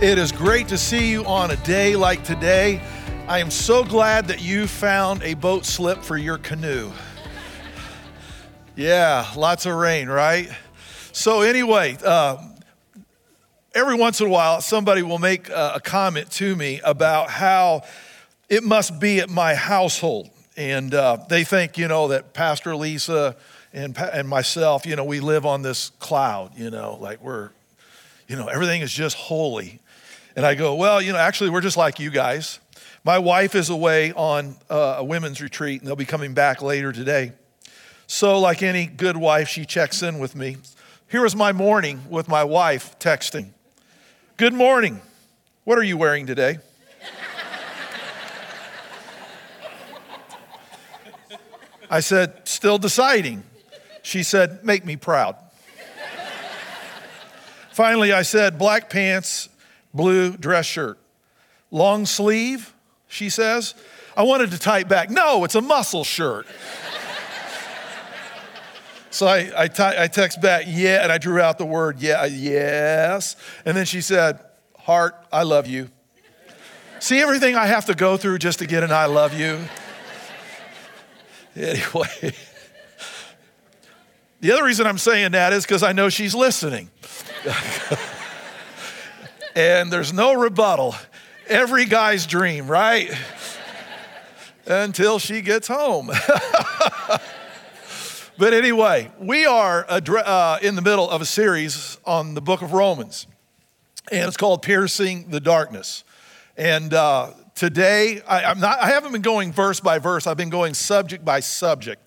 It is great to see you on a day like today. I am so glad that you found a boat slip for your canoe. Yeah, lots of rain, right? So, anyway, uh, every once in a while, somebody will make a, a comment to me about how it must be at my household. And uh, they think, you know, that Pastor Lisa and, and myself, you know, we live on this cloud, you know, like we're, you know, everything is just holy. And I go, well, you know, actually, we're just like you guys. My wife is away on uh, a women's retreat, and they'll be coming back later today. So, like any good wife, she checks in with me. Here was my morning with my wife texting Good morning. What are you wearing today? I said, Still deciding. She said, Make me proud. Finally, I said, Black pants, blue dress shirt. Long sleeve, she says. I wanted to type back, no, it's a muscle shirt. so I, I, text back, yeah, and I drew out the word, yeah, uh, yes. And then she said, heart, I love you. See everything I have to go through just to get an I love you? Anyway, the other reason I'm saying that is because I know she's listening. And there's no rebuttal. Every guy's dream, right? Until she gets home. but anyway, we are uh, in the middle of a series on the book of Romans, and it's called Piercing the Darkness. And uh, today, I, I'm not, I haven't been going verse by verse, I've been going subject by subject.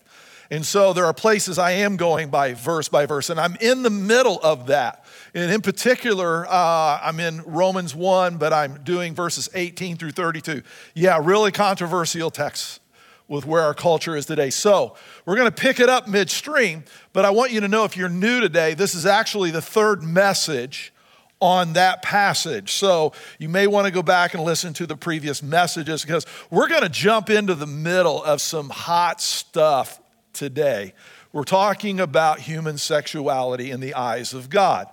And so there are places I am going by verse by verse, and I'm in the middle of that. And in particular, uh, I'm in Romans 1, but I'm doing verses 18 through 32. Yeah, really controversial text with where our culture is today. So we're going to pick it up midstream, but I want you to know if you're new today, this is actually the third message on that passage. So you may want to go back and listen to the previous messages because we're going to jump into the middle of some hot stuff today. We're talking about human sexuality in the eyes of God.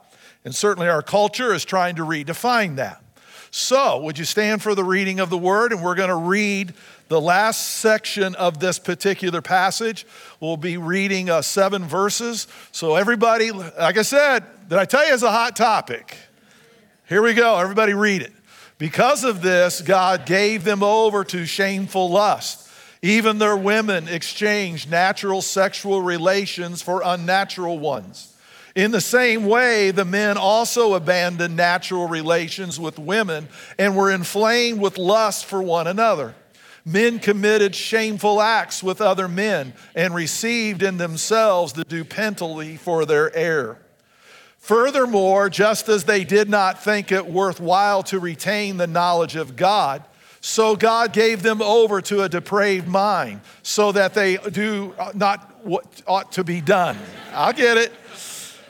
And certainly our culture is trying to redefine that. So, would you stand for the reading of the word? And we're going to read the last section of this particular passage. We'll be reading uh, seven verses. So, everybody, like I said, did I tell you it's a hot topic? Here we go. Everybody read it. Because of this, God gave them over to shameful lust. Even their women exchanged natural sexual relations for unnatural ones. In the same way, the men also abandoned natural relations with women and were inflamed with lust for one another. Men committed shameful acts with other men and received in themselves the due penalty for their error. Furthermore, just as they did not think it worthwhile to retain the knowledge of God, so God gave them over to a depraved mind so that they do not what ought to be done. I'll get it.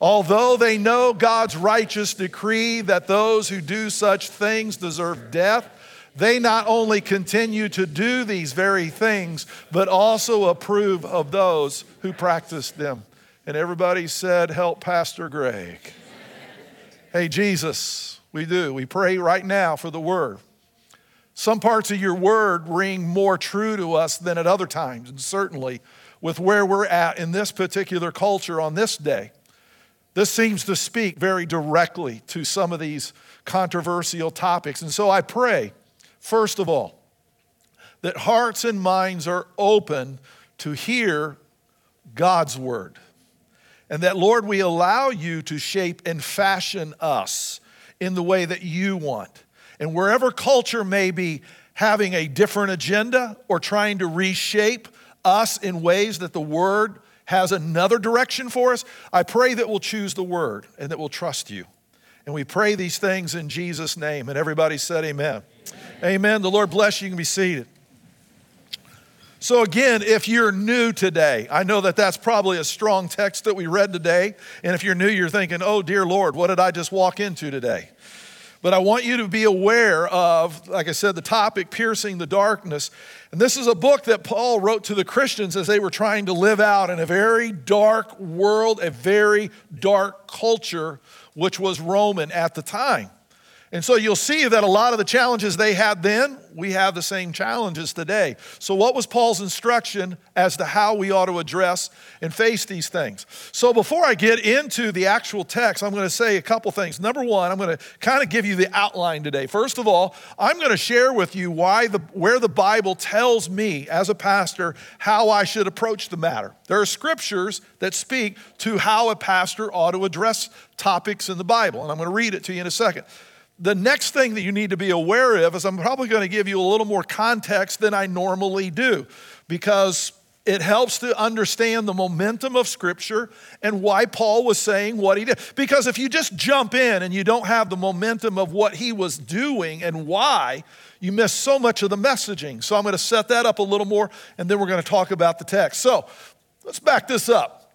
Although they know God's righteous decree that those who do such things deserve death, they not only continue to do these very things, but also approve of those who practice them. And everybody said, Help Pastor Greg. hey, Jesus, we do. We pray right now for the word. Some parts of your word ring more true to us than at other times, and certainly with where we're at in this particular culture on this day. This seems to speak very directly to some of these controversial topics. And so I pray first of all, that hearts and minds are open to hear God's word. And that, Lord, we allow you to shape and fashion us in the way that you want. And wherever culture may be having a different agenda or trying to reshape us in ways that the word has another direction for us, I pray that we'll choose the word and that we'll trust you. And we pray these things in Jesus' name. And everybody said, Amen. Amen. amen. The Lord bless you. You can be seated. So, again, if you're new today, I know that that's probably a strong text that we read today. And if you're new, you're thinking, oh, dear Lord, what did I just walk into today? But I want you to be aware of, like I said, the topic, Piercing the Darkness. And this is a book that Paul wrote to the Christians as they were trying to live out in a very dark world, a very dark culture, which was Roman at the time. And so you'll see that a lot of the challenges they had then, we have the same challenges today. So, what was Paul's instruction as to how we ought to address and face these things? So, before I get into the actual text, I'm going to say a couple things. Number one, I'm going to kind of give you the outline today. First of all, I'm going to share with you why the, where the Bible tells me as a pastor how I should approach the matter. There are scriptures that speak to how a pastor ought to address topics in the Bible, and I'm going to read it to you in a second the next thing that you need to be aware of is I'm probably going to give you a little more context than I normally do because it helps to understand the momentum of Scripture and why Paul was saying what he did. Because if you just jump in and you don't have the momentum of what he was doing and why, you miss so much of the messaging. So I'm going to set that up a little more and then we're going to talk about the text. So let's back this up.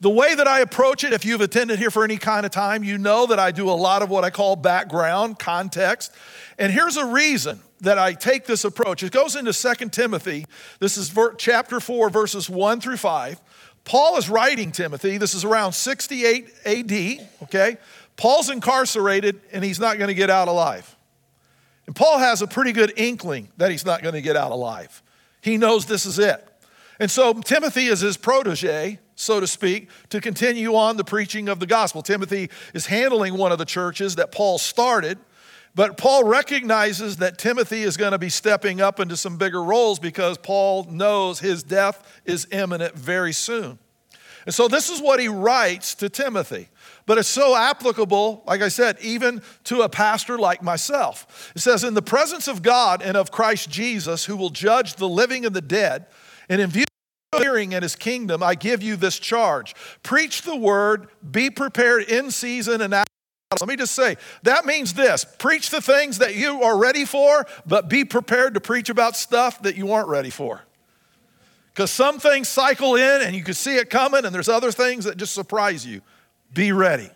The way that I approach it, if you've attended here for any kind of time, you know that I do a lot of what I call background, context. And here's a reason that I take this approach. It goes into 2 Timothy. This is chapter 4, verses 1 through 5. Paul is writing Timothy. This is around 68 AD, okay? Paul's incarcerated and he's not going to get out alive. And Paul has a pretty good inkling that he's not going to get out alive. He knows this is it. And so Timothy is his protege, so to speak, to continue on the preaching of the gospel. Timothy is handling one of the churches that Paul started, but Paul recognizes that Timothy is going to be stepping up into some bigger roles because Paul knows his death is imminent very soon. And so this is what he writes to Timothy. But it's so applicable, like I said, even to a pastor like myself. It says, In the presence of God and of Christ Jesus, who will judge the living and the dead, and in view of hearing in his kingdom, I give you this charge preach the word, be prepared in season and out. Let me just say, that means this preach the things that you are ready for, but be prepared to preach about stuff that you aren't ready for. Because some things cycle in and you can see it coming, and there's other things that just surprise you. Be ready.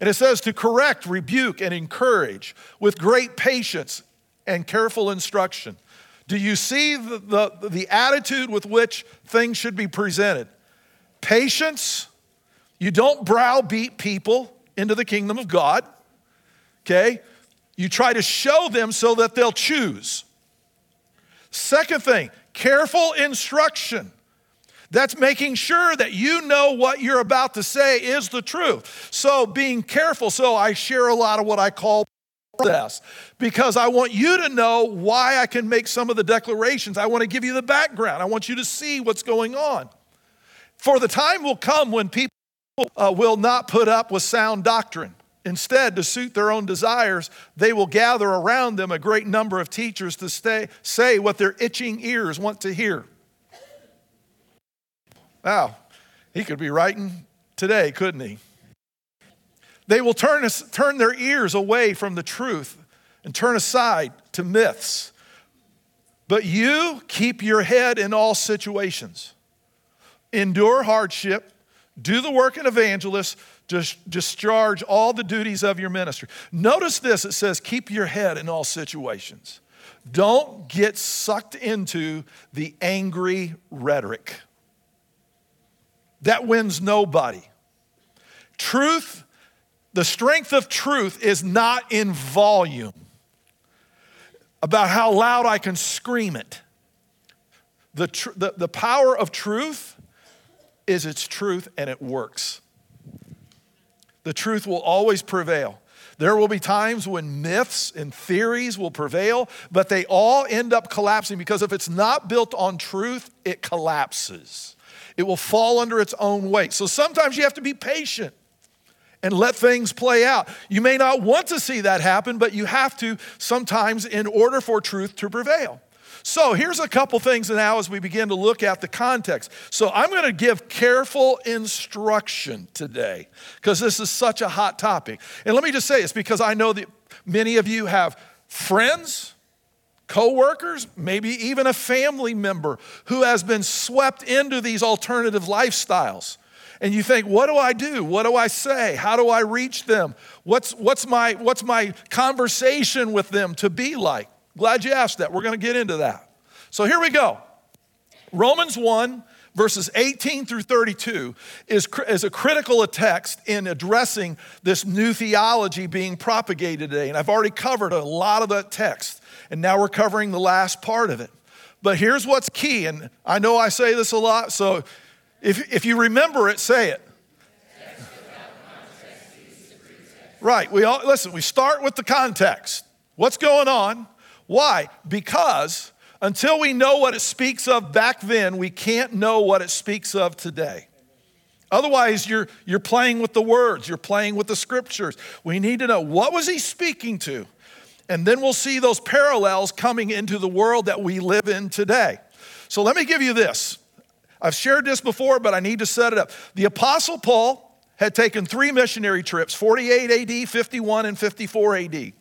And it says to correct, rebuke, and encourage with great patience and careful instruction. Do you see the, the, the attitude with which things should be presented? Patience. You don't browbeat people into the kingdom of God. Okay? You try to show them so that they'll choose. Second thing, careful instruction. That's making sure that you know what you're about to say is the truth. So, being careful. So, I share a lot of what I call because I want you to know why I can make some of the declarations. I want to give you the background. I want you to see what's going on. For the time will come when people uh, will not put up with sound doctrine. Instead, to suit their own desires, they will gather around them a great number of teachers to stay, say what their itching ears want to hear. Wow, he could be writing today, couldn't he? They will turn, turn their ears away from the truth and turn aside to myths. But you keep your head in all situations. Endure hardship, do the work of evangelist, just discharge all the duties of your ministry. Notice this it says, keep your head in all situations. Don't get sucked into the angry rhetoric. That wins nobody. Truth the strength of truth is not in volume, about how loud I can scream it. The, tr- the, the power of truth is its truth and it works. The truth will always prevail. There will be times when myths and theories will prevail, but they all end up collapsing because if it's not built on truth, it collapses. It will fall under its own weight. So sometimes you have to be patient and let things play out. You may not want to see that happen, but you have to sometimes in order for truth to prevail. So here's a couple things now as we begin to look at the context. So I'm going to give careful instruction today because this is such a hot topic. And let me just say it's because I know that many of you have friends, coworkers, maybe even a family member who has been swept into these alternative lifestyles. And you think, what do I do? What do I say? How do I reach them? What's, what's, my, what's my conversation with them to be like? Glad you asked that. We're going to get into that. So here we go. Romans 1, verses 18 through 32, is, is a critical text in addressing this new theology being propagated today. And I've already covered a lot of that text, and now we're covering the last part of it. But here's what's key, and I know I say this a lot, so if, if you remember it, say it. Right, we all, listen, we start with the context. What's going on? Why? Because until we know what it speaks of back then, we can't know what it speaks of today. Otherwise, you're, you're playing with the words, you're playing with the scriptures. We need to know what was he speaking to? And then we'll see those parallels coming into the world that we live in today. So let me give you this. I've shared this before, but I need to set it up. The Apostle Paul had taken three missionary trips 48 AD, 51, and 54 AD.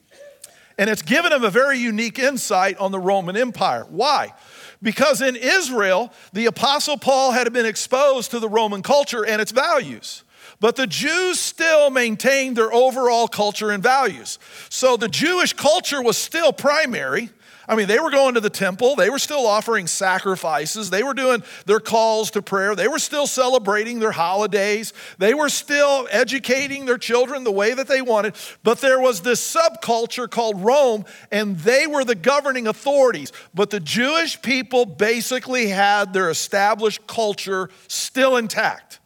And it's given him a very unique insight on the Roman Empire. Why? Because in Israel, the Apostle Paul had been exposed to the Roman culture and its values. But the Jews still maintained their overall culture and values. So the Jewish culture was still primary, I mean, they were going to the temple, they were still offering sacrifices, they were doing their calls to prayer, they were still celebrating their holidays, they were still educating their children the way that they wanted. But there was this subculture called Rome, and they were the governing authorities. But the Jewish people basically had their established culture still intact.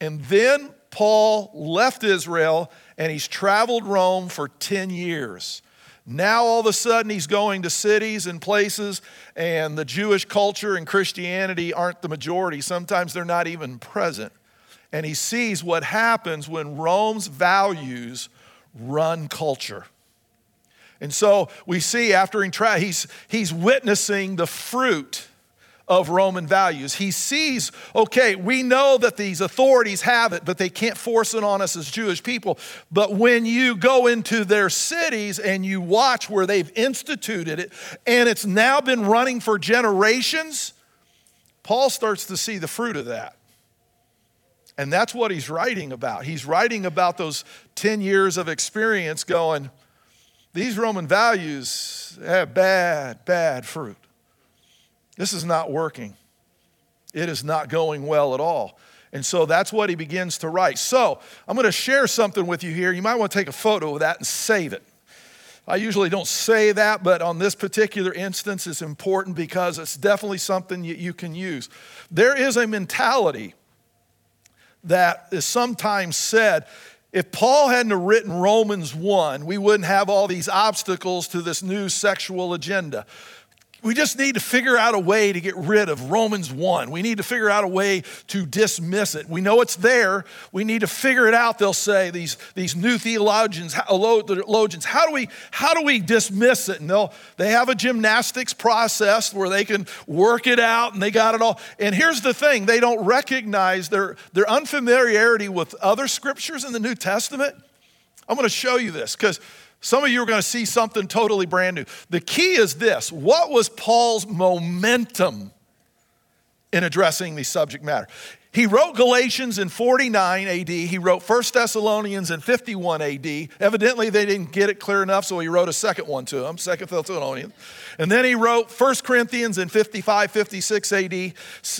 And then Paul left Israel and he's traveled Rome for 10 years. Now, all of a sudden, he's going to cities and places, and the Jewish culture and Christianity aren't the majority. Sometimes they're not even present. And he sees what happens when Rome's values run culture. And so we see after he's, he's witnessing the fruit of Roman values. He sees, okay, we know that these authorities have it, but they can't force it on us as Jewish people. But when you go into their cities and you watch where they've instituted it, and it's now been running for generations, Paul starts to see the fruit of that. And that's what he's writing about. He's writing about those 10 years of experience going, these Roman values have bad, bad fruit. This is not working. It is not going well at all. And so that's what he begins to write. So I'm going to share something with you here. You might want to take a photo of that and save it. I usually don't say that, but on this particular instance, it's important because it's definitely something you, you can use. There is a mentality that is sometimes said if Paul hadn't written Romans 1, we wouldn't have all these obstacles to this new sexual agenda. We just need to figure out a way to get rid of Romans 1. We need to figure out a way to dismiss it. We know it's there. We need to figure it out, they'll say, these, these new theologians, theologians. How do we, how do we dismiss it? And they'll, they have a gymnastics process where they can work it out and they got it all. And here's the thing they don't recognize their, their unfamiliarity with other scriptures in the New Testament. I'm going to show you this because some of you are going to see something totally brand new. The key is this what was Paul's momentum in addressing the subject matter? He wrote Galatians in 49 AD. He wrote 1 Thessalonians in 51 AD. Evidently, they didn't get it clear enough, so he wrote a second one to them, 2 Thessalonians. And then he wrote 1 Corinthians in 55, 56 AD.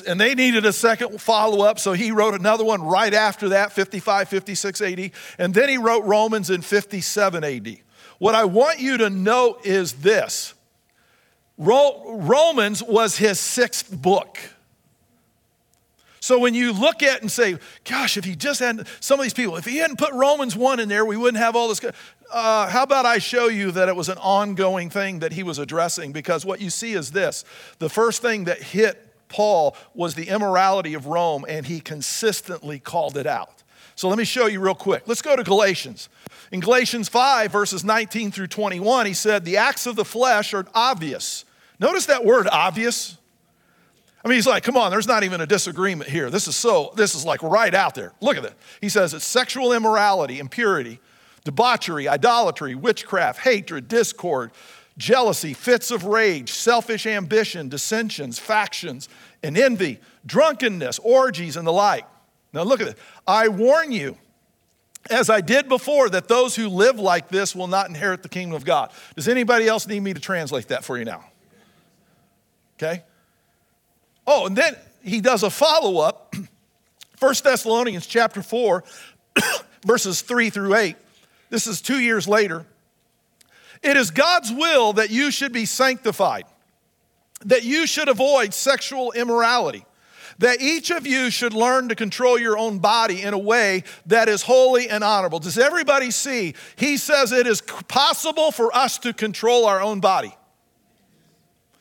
And they needed a second follow up, so he wrote another one right after that, 55, 56 AD. And then he wrote Romans in 57 AD. What I want you to know is this Romans was his sixth book. So when you look at and say, gosh, if he just had some of these people, if he hadn't put Romans 1 in there, we wouldn't have all this. Uh, how about I show you that it was an ongoing thing that he was addressing? Because what you see is this the first thing that hit Paul was the immorality of Rome, and he consistently called it out. So let me show you real quick. Let's go to Galatians. In Galatians 5, verses 19 through 21, he said, The acts of the flesh are obvious. Notice that word obvious. I mean, he's like, come on, there's not even a disagreement here. This is so, this is like right out there. Look at it. He says it's sexual immorality, impurity, debauchery, idolatry, witchcraft, hatred, discord, jealousy, fits of rage, selfish ambition, dissensions, factions, and envy, drunkenness, orgies, and the like. Now look at it. I warn you, as I did before, that those who live like this will not inherit the kingdom of God. Does anybody else need me to translate that for you now? Okay? Oh, and then he does a follow up. 1 Thessalonians chapter 4, verses 3 through 8. This is two years later. It is God's will that you should be sanctified, that you should avoid sexual immorality, that each of you should learn to control your own body in a way that is holy and honorable. Does everybody see? He says it is possible for us to control our own body.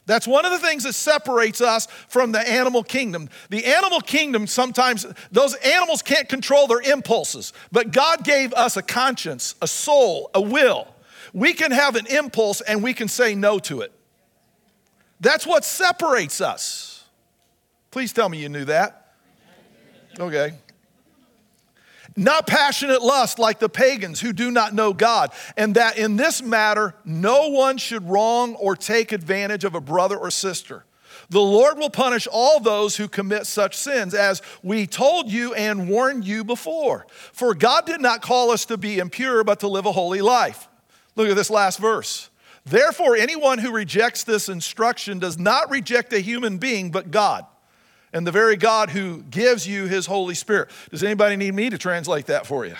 That's one of the things that separates us from the animal kingdom. The animal kingdom, sometimes those animals can't control their impulses, but God gave us a conscience, a soul, a will. We can have an impulse and we can say no to it. That's what separates us. Please tell me you knew that. Okay not passionate lust like the pagans who do not know God, and that in this matter no one should wrong or take advantage of a brother or sister. The Lord will punish all those who commit such sins, as we told you and warned you before. For God did not call us to be impure, but to live a holy life. Look at this last verse. Therefore, anyone who rejects this instruction does not reject a human being, but God and the very God who gives you his Holy Spirit. Does anybody need me to translate that for you?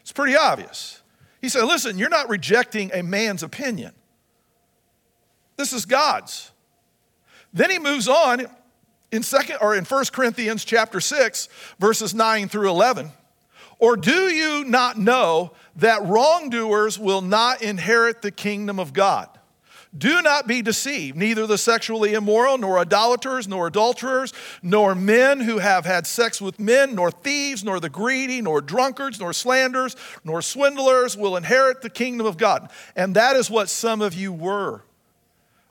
It's pretty obvious. He said, Listen, you're not rejecting a man's opinion, this is God's. Then he moves on in second or in 1 Corinthians chapter 6 verses 9 through 11 or do you not know that wrongdoers will not inherit the kingdom of God do not be deceived. Neither the sexually immoral, nor idolaters, nor adulterers, nor men who have had sex with men, nor thieves, nor the greedy, nor drunkards, nor slanderers, nor swindlers will inherit the kingdom of God. And that is what some of you were.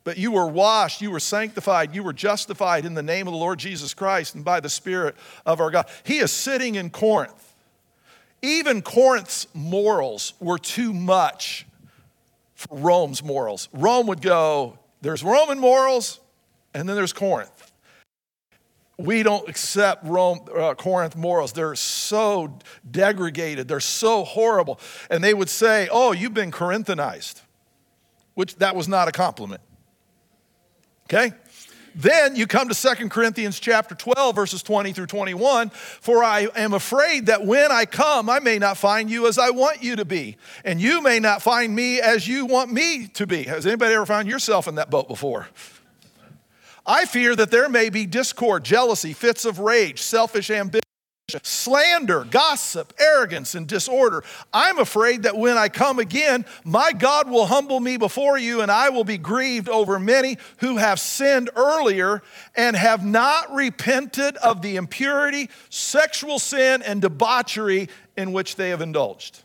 But you were washed, you were sanctified, you were justified in the name of the Lord Jesus Christ and by the Spirit of our God. He is sitting in Corinth. Even Corinth's morals were too much Rome's morals. Rome would go, there's Roman morals, and then there's Corinth. We don't accept Rome, uh, Corinth morals. They're so degraded. They're so horrible. And they would say, oh, you've been Corinthianized, which that was not a compliment. Okay? Then you come to Second Corinthians chapter 12, verses 20 through 21. For I am afraid that when I come, I may not find you as I want you to be, and you may not find me as you want me to be. Has anybody ever found yourself in that boat before? I fear that there may be discord, jealousy, fits of rage, selfish ambition slander, gossip, arrogance, and disorder. I'm afraid that when I come again, my God will humble me before you, and I will be grieved over many who have sinned earlier and have not repented of the impurity, sexual sin, and debauchery in which they have indulged.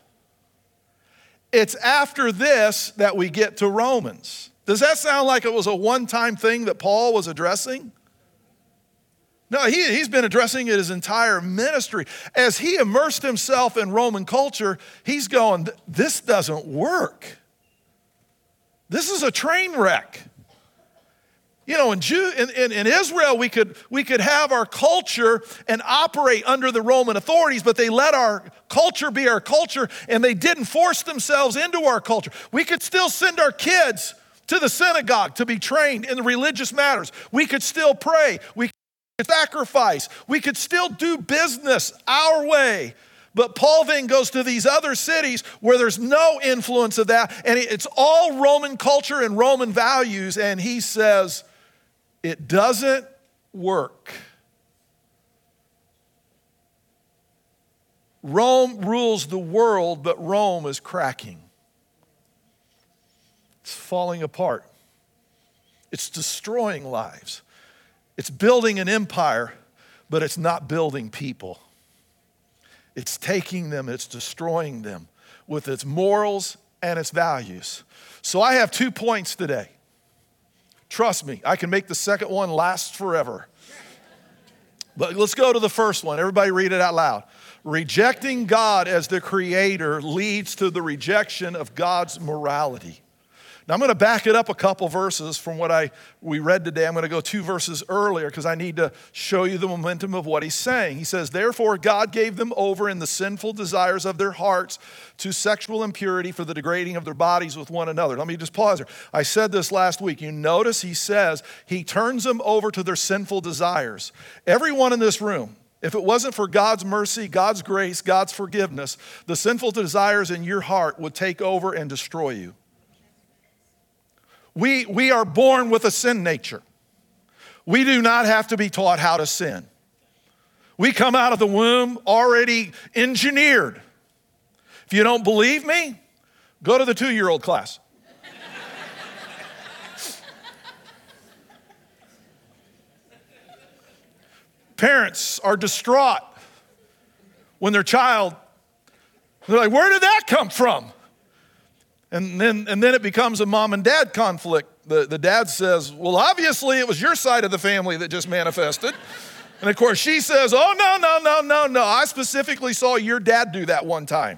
It's after this that we get to Romans. Does that sound like it was a one time thing that Paul was addressing? No, he, he's been addressing it his entire ministry. As he immersed himself in Roman culture, he's going, This doesn't work. This is a train wreck. You know, in, Jew, in, in, in, Israel, we could, we could have our culture and operate under the Roman authorities, but they let our culture be our culture and they didn't force themselves into our culture. We could still send our kids to the synagogue to be trained in religious matters. We could still pray. We sacrifice. We could still do business our way. But Paul then goes to these other cities where there's no influence of that, and it's all Roman culture and Roman values, and he says, it doesn't work. Rome rules the world, but Rome is cracking. It's falling apart. It's destroying lives. It's building an empire, but it's not building people. It's taking them, it's destroying them with its morals and its values. So I have two points today. Trust me, I can make the second one last forever. But let's go to the first one. Everybody read it out loud. Rejecting God as the creator leads to the rejection of God's morality. Now I'm going to back it up a couple verses from what I we read today. I'm going to go two verses earlier because I need to show you the momentum of what he's saying. He says, "Therefore God gave them over in the sinful desires of their hearts to sexual impurity for the degrading of their bodies with one another." Let me just pause here. I said this last week. You notice he says he turns them over to their sinful desires. Everyone in this room if it wasn't for God's mercy, God's grace, God's forgiveness, the sinful desires in your heart would take over and destroy you. We, we are born with a sin nature. We do not have to be taught how to sin. We come out of the womb already engineered. If you don't believe me, go to the two year old class. Parents are distraught when their child, they're like, Where did that come from? And then, and then it becomes a mom and dad conflict. The, the dad says, Well, obviously it was your side of the family that just manifested. And of course, she says, Oh, no, no, no, no, no. I specifically saw your dad do that one time.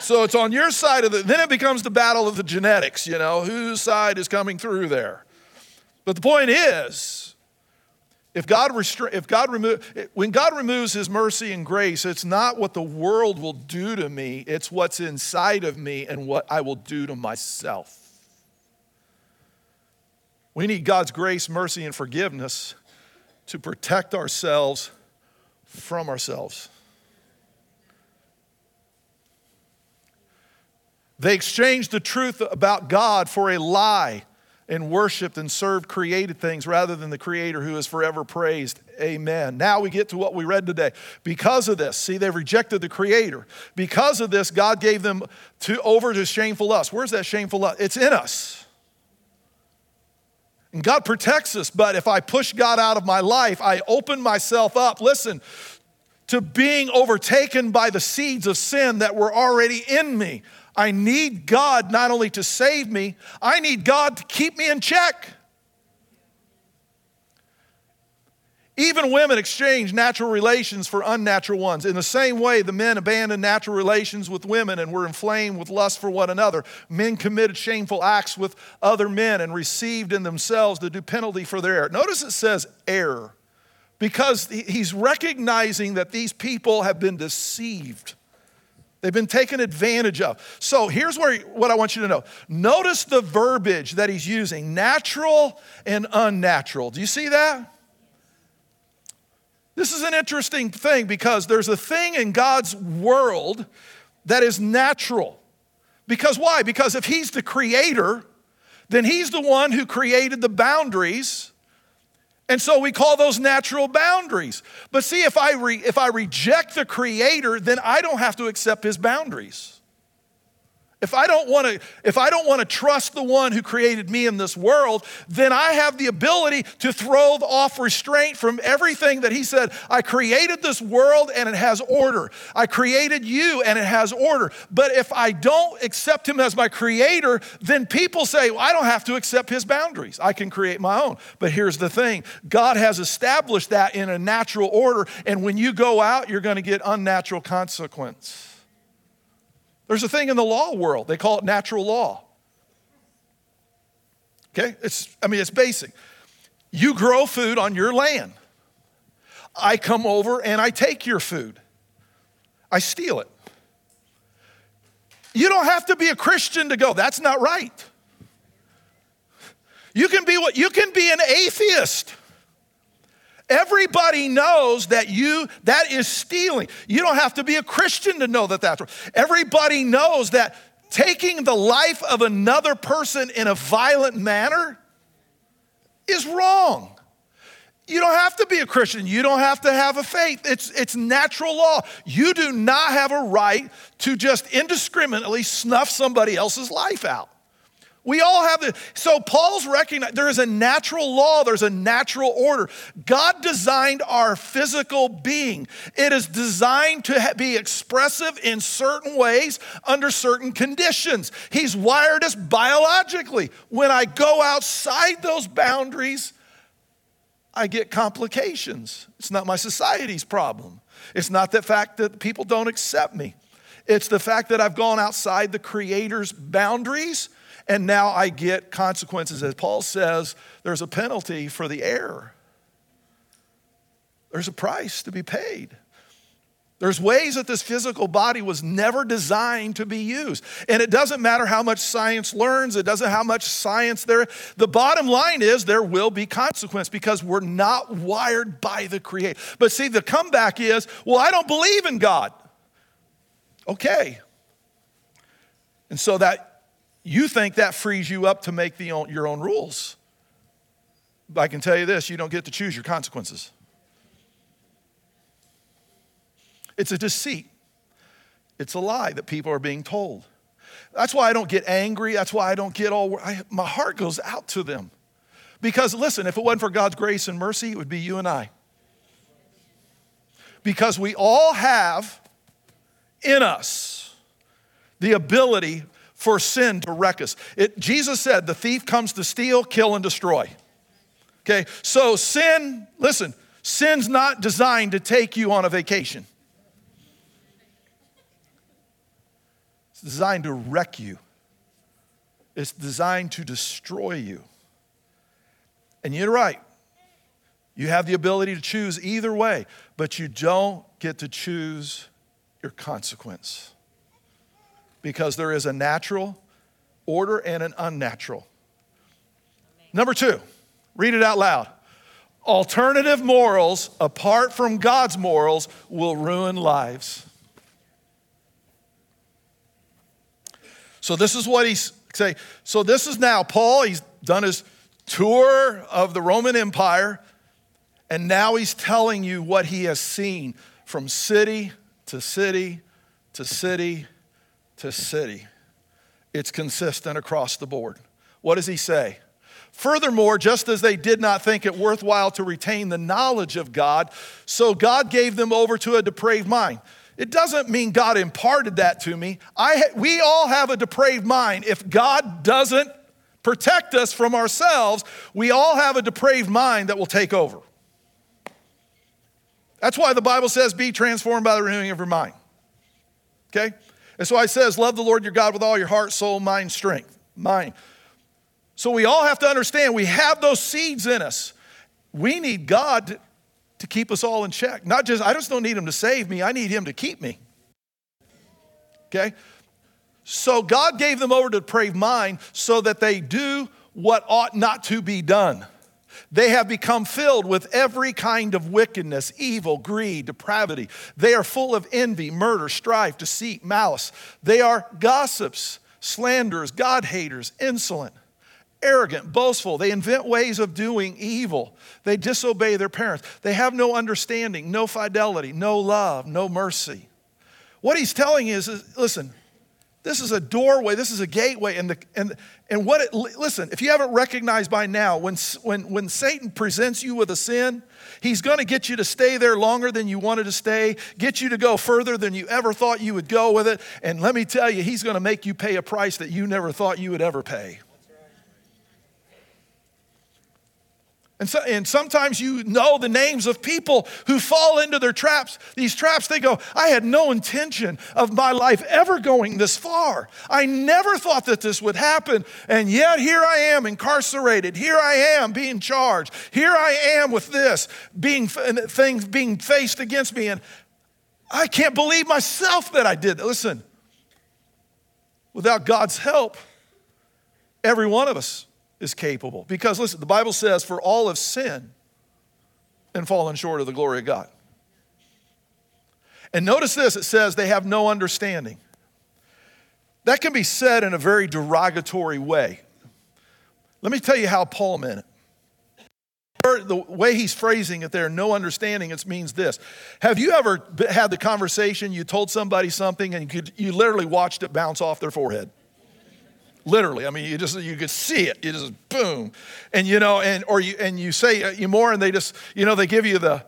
So it's on your side of the, then it becomes the battle of the genetics, you know, whose side is coming through there. But the point is, if God, restra- if God remo- when God removes his mercy and grace, it's not what the world will do to me, it's what's inside of me and what I will do to myself. We need God's grace, mercy, and forgiveness to protect ourselves from ourselves. They exchanged the truth about God for a lie and worshiped and served created things rather than the creator who is forever praised. Amen. Now we get to what we read today. Because of this, see, they've rejected the creator. Because of this, God gave them to, over to shameful lust. Where's that shameful lust? It's in us. And God protects us, but if I push God out of my life, I open myself up, listen, to being overtaken by the seeds of sin that were already in me. I need God not only to save me, I need God to keep me in check. Even women exchange natural relations for unnatural ones. In the same way, the men abandoned natural relations with women and were inflamed with lust for one another. Men committed shameful acts with other men and received in themselves the due penalty for their error. Notice it says error because he's recognizing that these people have been deceived. They've been taken advantage of. So here's where, what I want you to know. Notice the verbiage that he's using natural and unnatural. Do you see that? This is an interesting thing because there's a thing in God's world that is natural. Because why? Because if he's the creator, then he's the one who created the boundaries and so we call those natural boundaries. But see, if I, re, if I reject the Creator, then I don't have to accept His boundaries. If I don't want to if I don't want to trust the one who created me in this world, then I have the ability to throw off restraint from everything that he said, I created this world and it has order. I created you and it has order. But if I don't accept him as my creator, then people say, well, I don't have to accept his boundaries. I can create my own. But here's the thing. God has established that in a natural order and when you go out, you're going to get unnatural consequence. There's a thing in the law world, they call it natural law. Okay? It's, I mean, it's basic. You grow food on your land. I come over and I take your food. I steal it. You don't have to be a Christian to go, that's not right. You can be what you can be an atheist. Everybody knows that you, that is stealing. You don't have to be a Christian to know that that's wrong. Everybody knows that taking the life of another person in a violent manner is wrong. You don't have to be a Christian. You don't have to have a faith. It's, it's natural law. You do not have a right to just indiscriminately snuff somebody else's life out. We all have the so Paul's recognized there is a natural law, there's a natural order. God designed our physical being. It is designed to be expressive in certain ways under certain conditions. He's wired us biologically. When I go outside those boundaries, I get complications. It's not my society's problem. It's not the fact that people don't accept me. It's the fact that I've gone outside the creator's boundaries and now I get consequences. As Paul says, there's a penalty for the error, there's a price to be paid. There's ways that this physical body was never designed to be used. And it doesn't matter how much science learns, it doesn't how much science there. The bottom line is there will be consequence because we're not wired by the creator. But see, the comeback is, well, I don't believe in God. Okay. And so that you think that frees you up to make the, your own rules. But I can tell you this you don't get to choose your consequences. It's a deceit, it's a lie that people are being told. That's why I don't get angry. That's why I don't get all, I, my heart goes out to them. Because listen, if it wasn't for God's grace and mercy, it would be you and I. Because we all have in us the ability for sin to wreck us. It, Jesus said, The thief comes to steal, kill, and destroy. Okay, so sin, listen, sin's not designed to take you on a vacation, it's designed to wreck you, it's designed to destroy you. And you're right. You have the ability to choose either way, but you don't get to choose your consequence because there is a natural order and an unnatural. Number two, read it out loud. Alternative morals apart from God's morals will ruin lives. So this is what he's say. So this is now Paul, he's done his tour of the Roman Empire and now he's telling you what he has seen from city to city to city to city. It's consistent across the board. What does he say? Furthermore, just as they did not think it worthwhile to retain the knowledge of God, so God gave them over to a depraved mind. It doesn't mean God imparted that to me. I, we all have a depraved mind. If God doesn't protect us from ourselves, we all have a depraved mind that will take over. That's why the Bible says, be transformed by the renewing of your mind. Okay? And so I says, love the Lord your God with all your heart, soul, mind, strength. Mind. So we all have to understand we have those seeds in us. We need God to, to keep us all in check. Not just, I just don't need him to save me, I need him to keep me. Okay? So God gave them over to depraved mind so that they do what ought not to be done. They have become filled with every kind of wickedness, evil, greed, depravity. They are full of envy, murder, strife, deceit, malice. They are gossips, slanderers, God haters, insolent, arrogant, boastful. They invent ways of doing evil. They disobey their parents. They have no understanding, no fidelity, no love, no mercy. What he's telling is, is listen, this is a doorway, this is a gateway. And, the, and, and what it, listen, if you haven't recognized by now, when, when, when Satan presents you with a sin, he's going to get you to stay there longer than you wanted to stay, get you to go further than you ever thought you would go with it. And let me tell you, he's going to make you pay a price that you never thought you would ever pay. And, so, and sometimes you know the names of people who fall into their traps. These traps, they go, I had no intention of my life ever going this far. I never thought that this would happen. And yet here I am incarcerated. Here I am being charged. Here I am with this, being things being faced against me. And I can't believe myself that I did. Listen, without God's help, every one of us is capable. Because listen, the Bible says, for all have sinned and fallen short of the glory of God. And notice this it says they have no understanding. That can be said in a very derogatory way. Let me tell you how Paul meant it. the way he's phrasing it there, no understanding, it means this. Have you ever had the conversation, you told somebody something and you, could, you literally watched it bounce off their forehead? Literally, I mean, you just you could see it. You just boom, and you know, and or you and you say uh, you more, and they just you know they give you the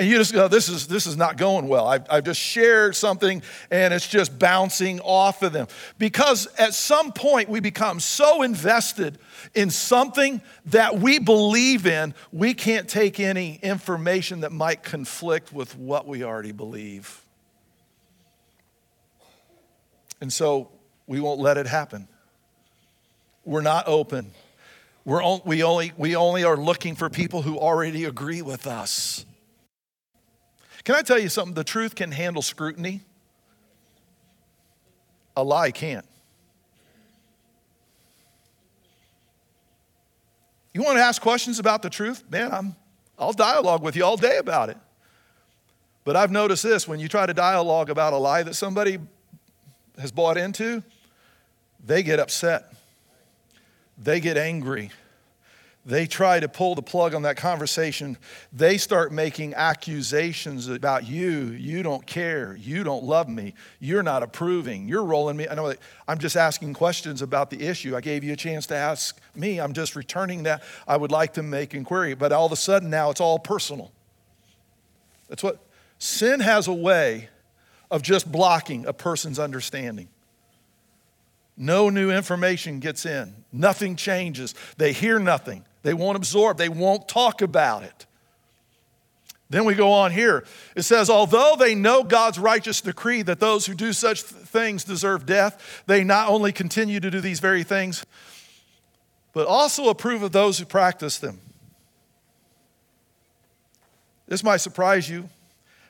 and you just go, this is, this is not going well. I've, I've just shared something and it's just bouncing off of them. Because at some point we become so invested in something that we believe in, we can't take any information that might conflict with what we already believe. And so we won't let it happen. We're not open. We're on, we, only, we only are looking for people who already agree with us. Can I tell you something? The truth can handle scrutiny, a lie can't. You want to ask questions about the truth? Man, I'm, I'll dialogue with you all day about it. But I've noticed this when you try to dialogue about a lie that somebody has bought into, they get upset, they get angry, they try to pull the plug on that conversation. They start making accusations about you. You don't care. You don't love me. You're not approving. You're rolling me. I know I'm just asking questions about the issue. I gave you a chance to ask me. I'm just returning that. I would like to make inquiry. But all of a sudden now it's all personal. That's what sin has a way of just blocking a person's understanding. No new information gets in. Nothing changes. They hear nothing. They won't absorb, they won't talk about it. Then we go on here. It says, although they know God's righteous decree that those who do such things deserve death, they not only continue to do these very things, but also approve of those who practice them. This might surprise you.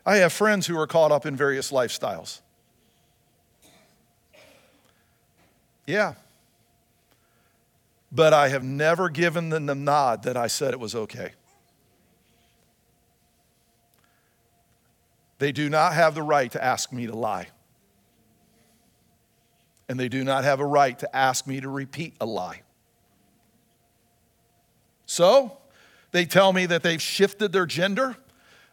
I have friends who are caught up in various lifestyles. Yeah, but I have never given them the nod that I said it was okay. They do not have the right to ask me to lie. And they do not have a right to ask me to repeat a lie. So, they tell me that they've shifted their gender.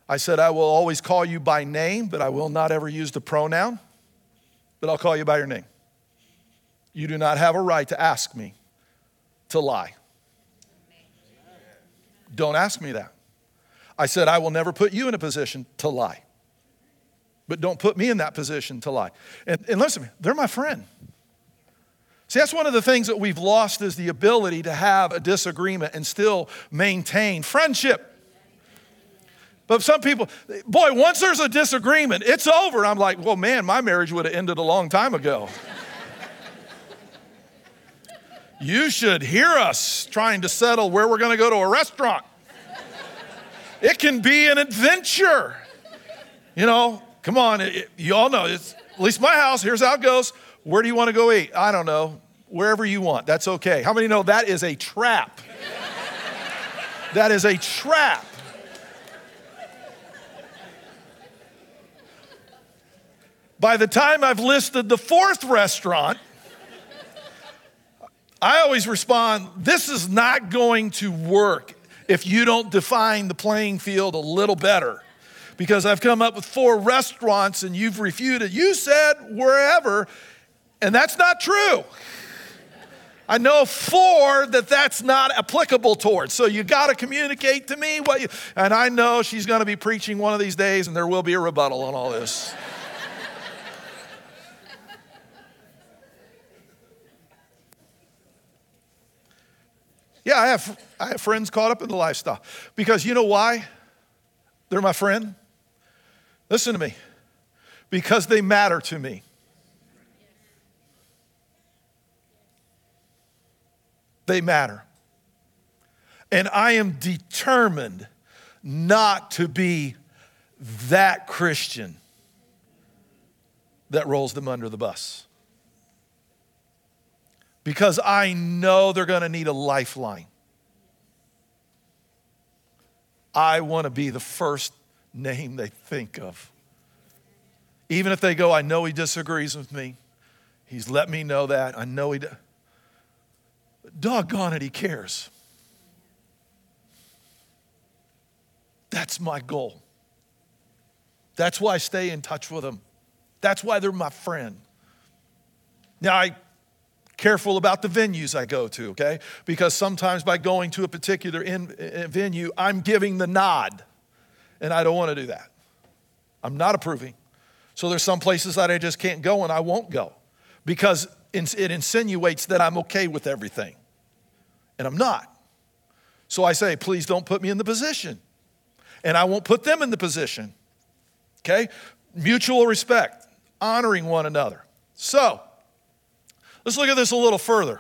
I said, I will always call you by name, but I will not ever use the pronoun, but I'll call you by your name. You do not have a right to ask me to lie. Don't ask me that. I said, I will never put you in a position to lie. But don't put me in that position to lie. And, and listen, to me, they're my friend. See, that's one of the things that we've lost is the ability to have a disagreement and still maintain friendship. But some people, boy, once there's a disagreement, it's over. I'm like, well, man, my marriage would have ended a long time ago. You should hear us trying to settle where we're going to go to a restaurant. It can be an adventure. You know, come on, it, you all know, it's, at least my house, here's how it goes. Where do you want to go eat? I don't know. Wherever you want, that's okay. How many know that is a trap? that is a trap. By the time I've listed the fourth restaurant, I always respond, this is not going to work if you don't define the playing field a little better. Because I've come up with four restaurants and you've refuted. You said wherever, and that's not true. I know four that that's not applicable towards. So you got to communicate to me what you, and I know she's going to be preaching one of these days and there will be a rebuttal on all this. Yeah, I have, I have friends caught up in the lifestyle. Because you know why? They're my friend. Listen to me. Because they matter to me. They matter. And I am determined not to be that Christian that rolls them under the bus because I know they're going to need a lifeline. I want to be the first name they think of. Even if they go, I know he disagrees with me. He's let me know that. I know he. Doggone it, he cares. That's my goal. That's why I stay in touch with them. That's why they're my friend. Now, I careful about the venues I go to, okay? Because sometimes by going to a particular in, in venue, I'm giving the nod, and I don't want to do that. I'm not approving. So there's some places that I just can't go, and I won't go because it insinuates that I'm okay with everything, and I'm not. So I say, please don't put me in the position, and I won't put them in the position. Okay? Mutual respect, honoring one another. So, Let's look at this a little further.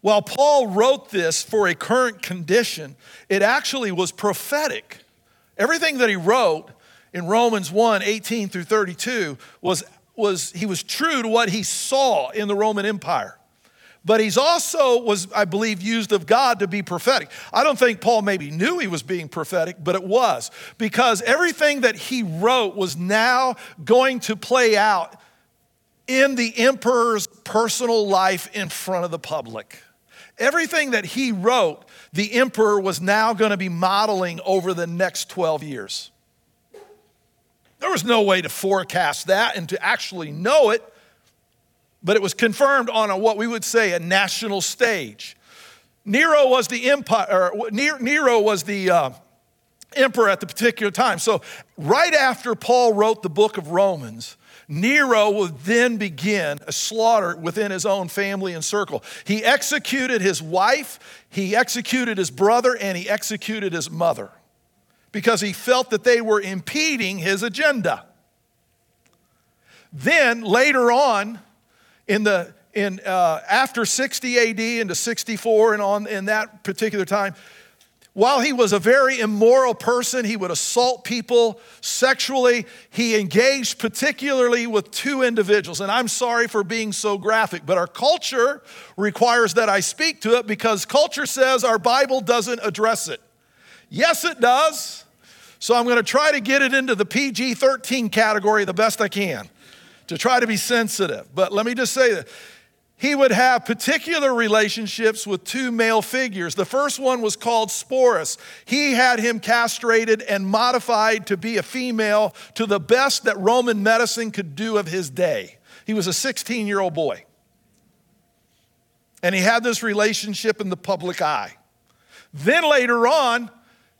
While Paul wrote this for a current condition, it actually was prophetic. Everything that he wrote in Romans 1 18 through 32 was, was he was true to what he saw in the Roman Empire. But he's also was, I believe, used of God to be prophetic. I don't think Paul maybe knew he was being prophetic, but it was because everything that he wrote was now going to play out in the emperor's personal life in front of the public. Everything that he wrote, the emperor was now going to be modeling over the next 12 years. There was no way to forecast that and to actually know it, but it was confirmed on a, what we would say a national stage. Nero was the empire, Nero was the uh, emperor at the particular time. So, right after Paul wrote the book of Romans, Nero would then begin a slaughter within his own family and circle. He executed his wife, he executed his brother, and he executed his mother because he felt that they were impeding his agenda. Then later on, in the in uh, after 60 AD into 64 and on in that particular time, while he was a very immoral person, he would assault people sexually. He engaged particularly with two individuals. And I'm sorry for being so graphic, but our culture requires that I speak to it because culture says our Bible doesn't address it. Yes, it does. So I'm going to try to get it into the PG 13 category the best I can to try to be sensitive. But let me just say that he would have particular relationships with two male figures. The first one was called Sporus. He had him castrated and modified to be a female to the best that Roman medicine could do of his day. He was a 16 year old boy. And he had this relationship in the public eye. Then later on,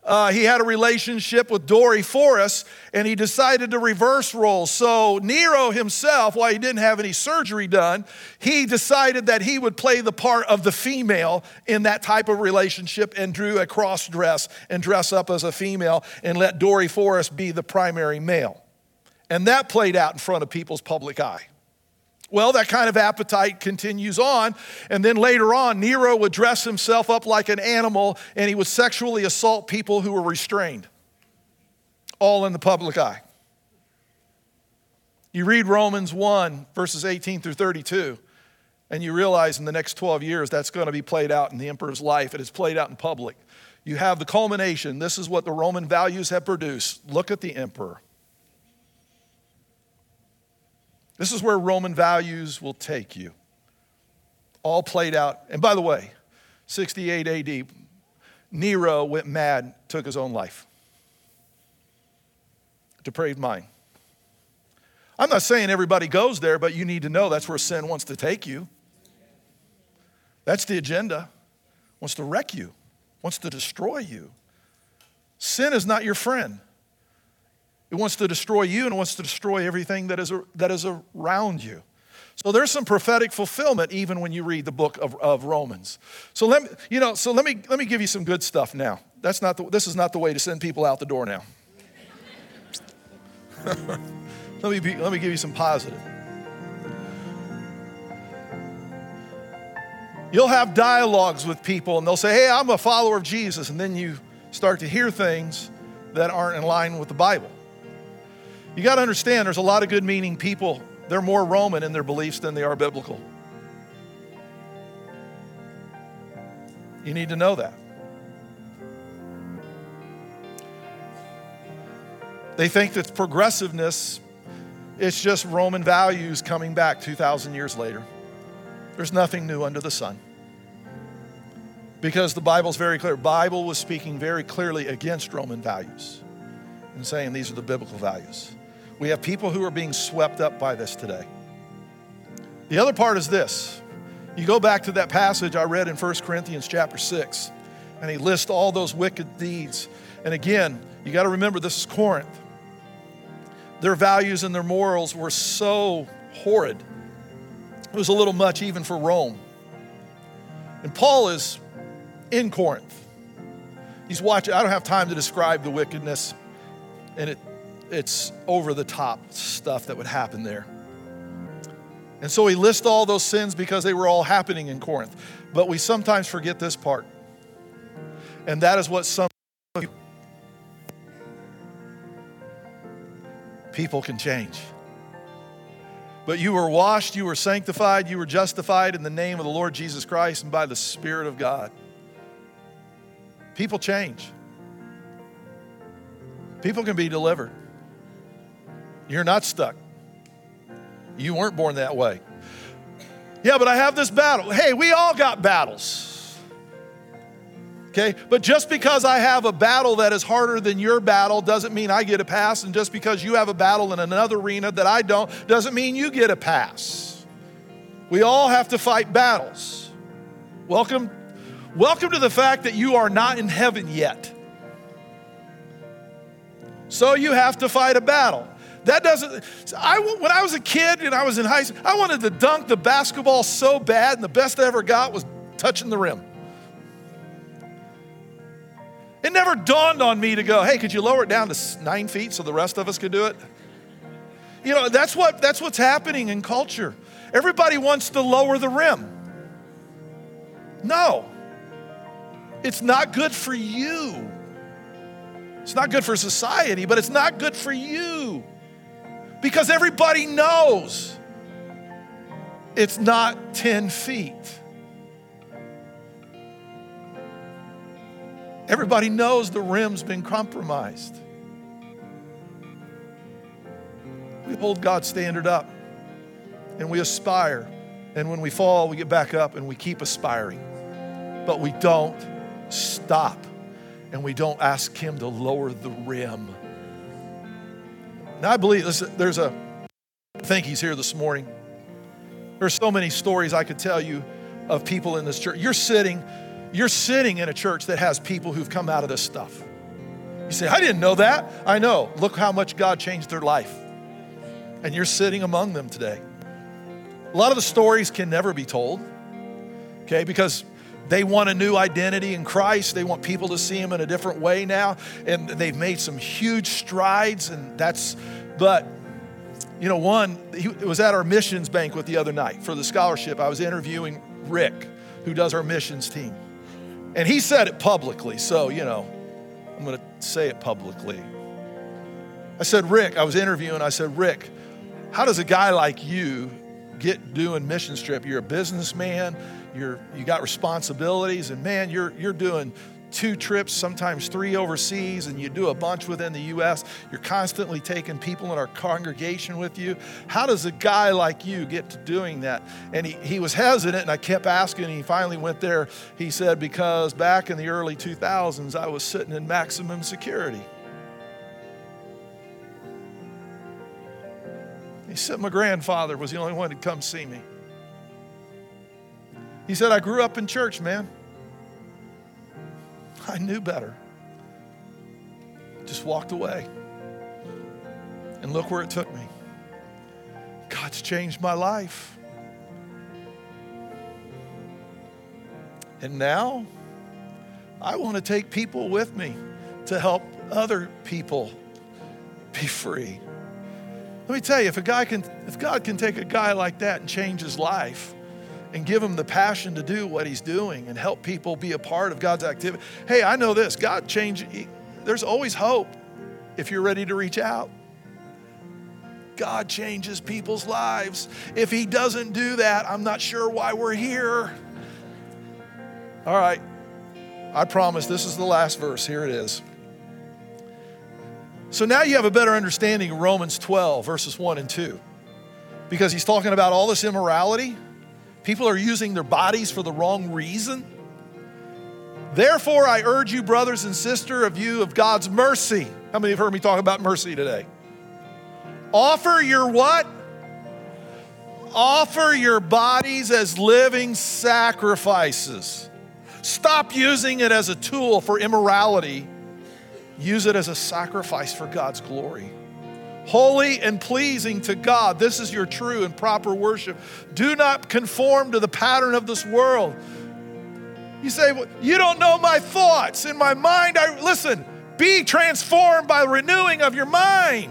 uh, he had a relationship with Doryphorus, and he decided to reverse roles. So, Nero himself, while he didn't have any surgery done, he decided that he would play the part of the female in that type of relationship and drew a cross dress and dress up as a female and let Doryphorus be the primary male. And that played out in front of people's public eye. Well, that kind of appetite continues on. And then later on, Nero would dress himself up like an animal and he would sexually assault people who were restrained, all in the public eye. You read Romans 1, verses 18 through 32, and you realize in the next 12 years that's going to be played out in the emperor's life. It is played out in public. You have the culmination. This is what the Roman values have produced. Look at the emperor. This is where Roman values will take you. All played out. And by the way, 68 AD, Nero went mad, took his own life. Depraved mind. I'm not saying everybody goes there, but you need to know that's where sin wants to take you. That's the agenda. Wants to wreck you, wants to destroy you. Sin is not your friend. It wants to destroy you and it wants to destroy everything that is, that is around you. So there's some prophetic fulfillment even when you read the book of, of Romans. So let me, you know, so let me let me give you some good stuff now. That's not the, this is not the way to send people out the door now. let, me be, let me give you some positive. You'll have dialogues with people and they'll say, Hey, I'm a follower of Jesus. And then you start to hear things that aren't in line with the Bible. You got to understand there's a lot of good meaning people. They're more Roman in their beliefs than they are biblical. You need to know that. They think that progressiveness is just Roman values coming back 2,000 years later. There's nothing new under the sun. Because the Bible's very clear. Bible was speaking very clearly against Roman values and saying these are the biblical values. We have people who are being swept up by this today. The other part is this. You go back to that passage I read in 1 Corinthians chapter 6, and he lists all those wicked deeds. And again, you got to remember this is Corinth. Their values and their morals were so horrid. It was a little much even for Rome. And Paul is in Corinth. He's watching, I don't have time to describe the wickedness, and it, it's over the top stuff that would happen there. And so he lists all those sins because they were all happening in Corinth. But we sometimes forget this part. And that is what some people can change. But you were washed, you were sanctified, you were justified in the name of the Lord Jesus Christ and by the Spirit of God. People change. People can be delivered. You're not stuck. You weren't born that way. Yeah, but I have this battle. Hey, we all got battles. Okay? But just because I have a battle that is harder than your battle doesn't mean I get a pass. And just because you have a battle in another arena that I don't doesn't mean you get a pass. We all have to fight battles. Welcome, welcome to the fact that you are not in heaven yet. So you have to fight a battle. That doesn't, I, when I was a kid and I was in high school, I wanted to dunk the basketball so bad, and the best I ever got was touching the rim. It never dawned on me to go, hey, could you lower it down to nine feet so the rest of us could do it? You know, that's, what, that's what's happening in culture. Everybody wants to lower the rim. No, it's not good for you. It's not good for society, but it's not good for you because everybody knows it's not 10 feet. Everybody knows the rim's been compromised. We hold God's standard up and we aspire. And when we fall, we get back up and we keep aspiring. But we don't stop and we don't ask Him to lower the rim. Now, I believe listen, there's a, I think He's here this morning. There's so many stories I could tell you of people in this church. You're sitting you're sitting in a church that has people who've come out of this stuff. You say, I didn't know that. I know. Look how much God changed their life. And you're sitting among them today. A lot of the stories can never be told, okay, because they want a new identity in Christ. They want people to see Him in a different way now. And they've made some huge strides, and that's, but, you know, one, he was at our missions banquet the other night for the scholarship. I was interviewing Rick, who does our missions team. And he said it publicly, so, you know, I'm going to say it publicly. I said, Rick, I was interviewing, I said, Rick, how does a guy like you get doing mission trip? You're a businessman, you're, you got responsibilities, and man, you're, you're doing two trips, sometimes three overseas, and you do a bunch within the U.S. You're constantly taking people in our congregation with you. How does a guy like you get to doing that? And he, he was hesitant, and I kept asking, and he finally went there. He said, Because back in the early 2000s, I was sitting in maximum security. He said, My grandfather was the only one to come see me. He said, I grew up in church, man. I knew better. Just walked away. And look where it took me. God's changed my life. And now I want to take people with me to help other people be free. Let me tell you, if a guy can, if God can take a guy like that and change his life, and give him the passion to do what he's doing and help people be a part of God's activity. Hey, I know this God changed, there's always hope if you're ready to reach out. God changes people's lives. If he doesn't do that, I'm not sure why we're here. All right, I promise this is the last verse. Here it is. So now you have a better understanding of Romans 12, verses 1 and 2, because he's talking about all this immorality People are using their bodies for the wrong reason. Therefore, I urge you, brothers and sisters, of you of God's mercy. How many have heard me talk about mercy today? Offer your what? Offer your bodies as living sacrifices. Stop using it as a tool for immorality. Use it as a sacrifice for God's glory. Holy and pleasing to God. This is your true and proper worship. Do not conform to the pattern of this world. You say, well, You don't know my thoughts. In my mind, I listen, be transformed by renewing of your mind.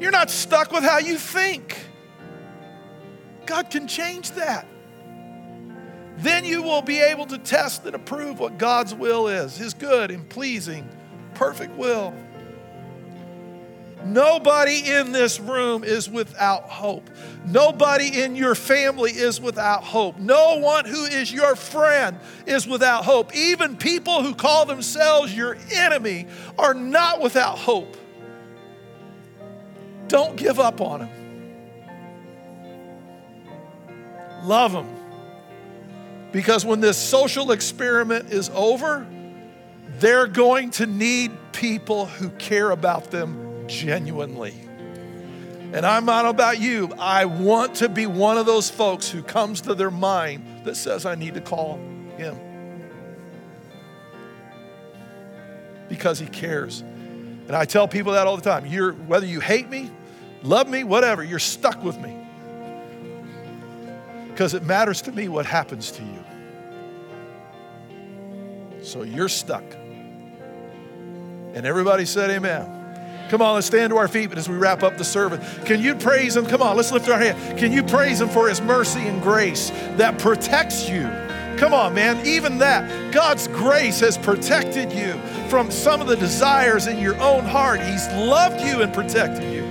You're not stuck with how you think. God can change that. Then you will be able to test and approve what God's will is, His good and pleasing, perfect will. Nobody in this room is without hope. Nobody in your family is without hope. No one who is your friend is without hope. Even people who call themselves your enemy are not without hope. Don't give up on them. Love them. Because when this social experiment is over, they're going to need people who care about them genuinely. And I'm not about you. I want to be one of those folks who comes to their mind that says, I need to call him. Because he cares. And I tell people that all the time. You're, whether you hate me, love me, whatever, you're stuck with me because it matters to me what happens to you. So you're stuck. And everybody said, Amen. Come on, let's stand to our feet but as we wrap up the service. Can you praise Him? Come on, let's lift our hand. Can you praise Him for His mercy and grace that protects you? Come on, man. Even that, God's grace has protected you from some of the desires in your own heart. He's loved you and protected you.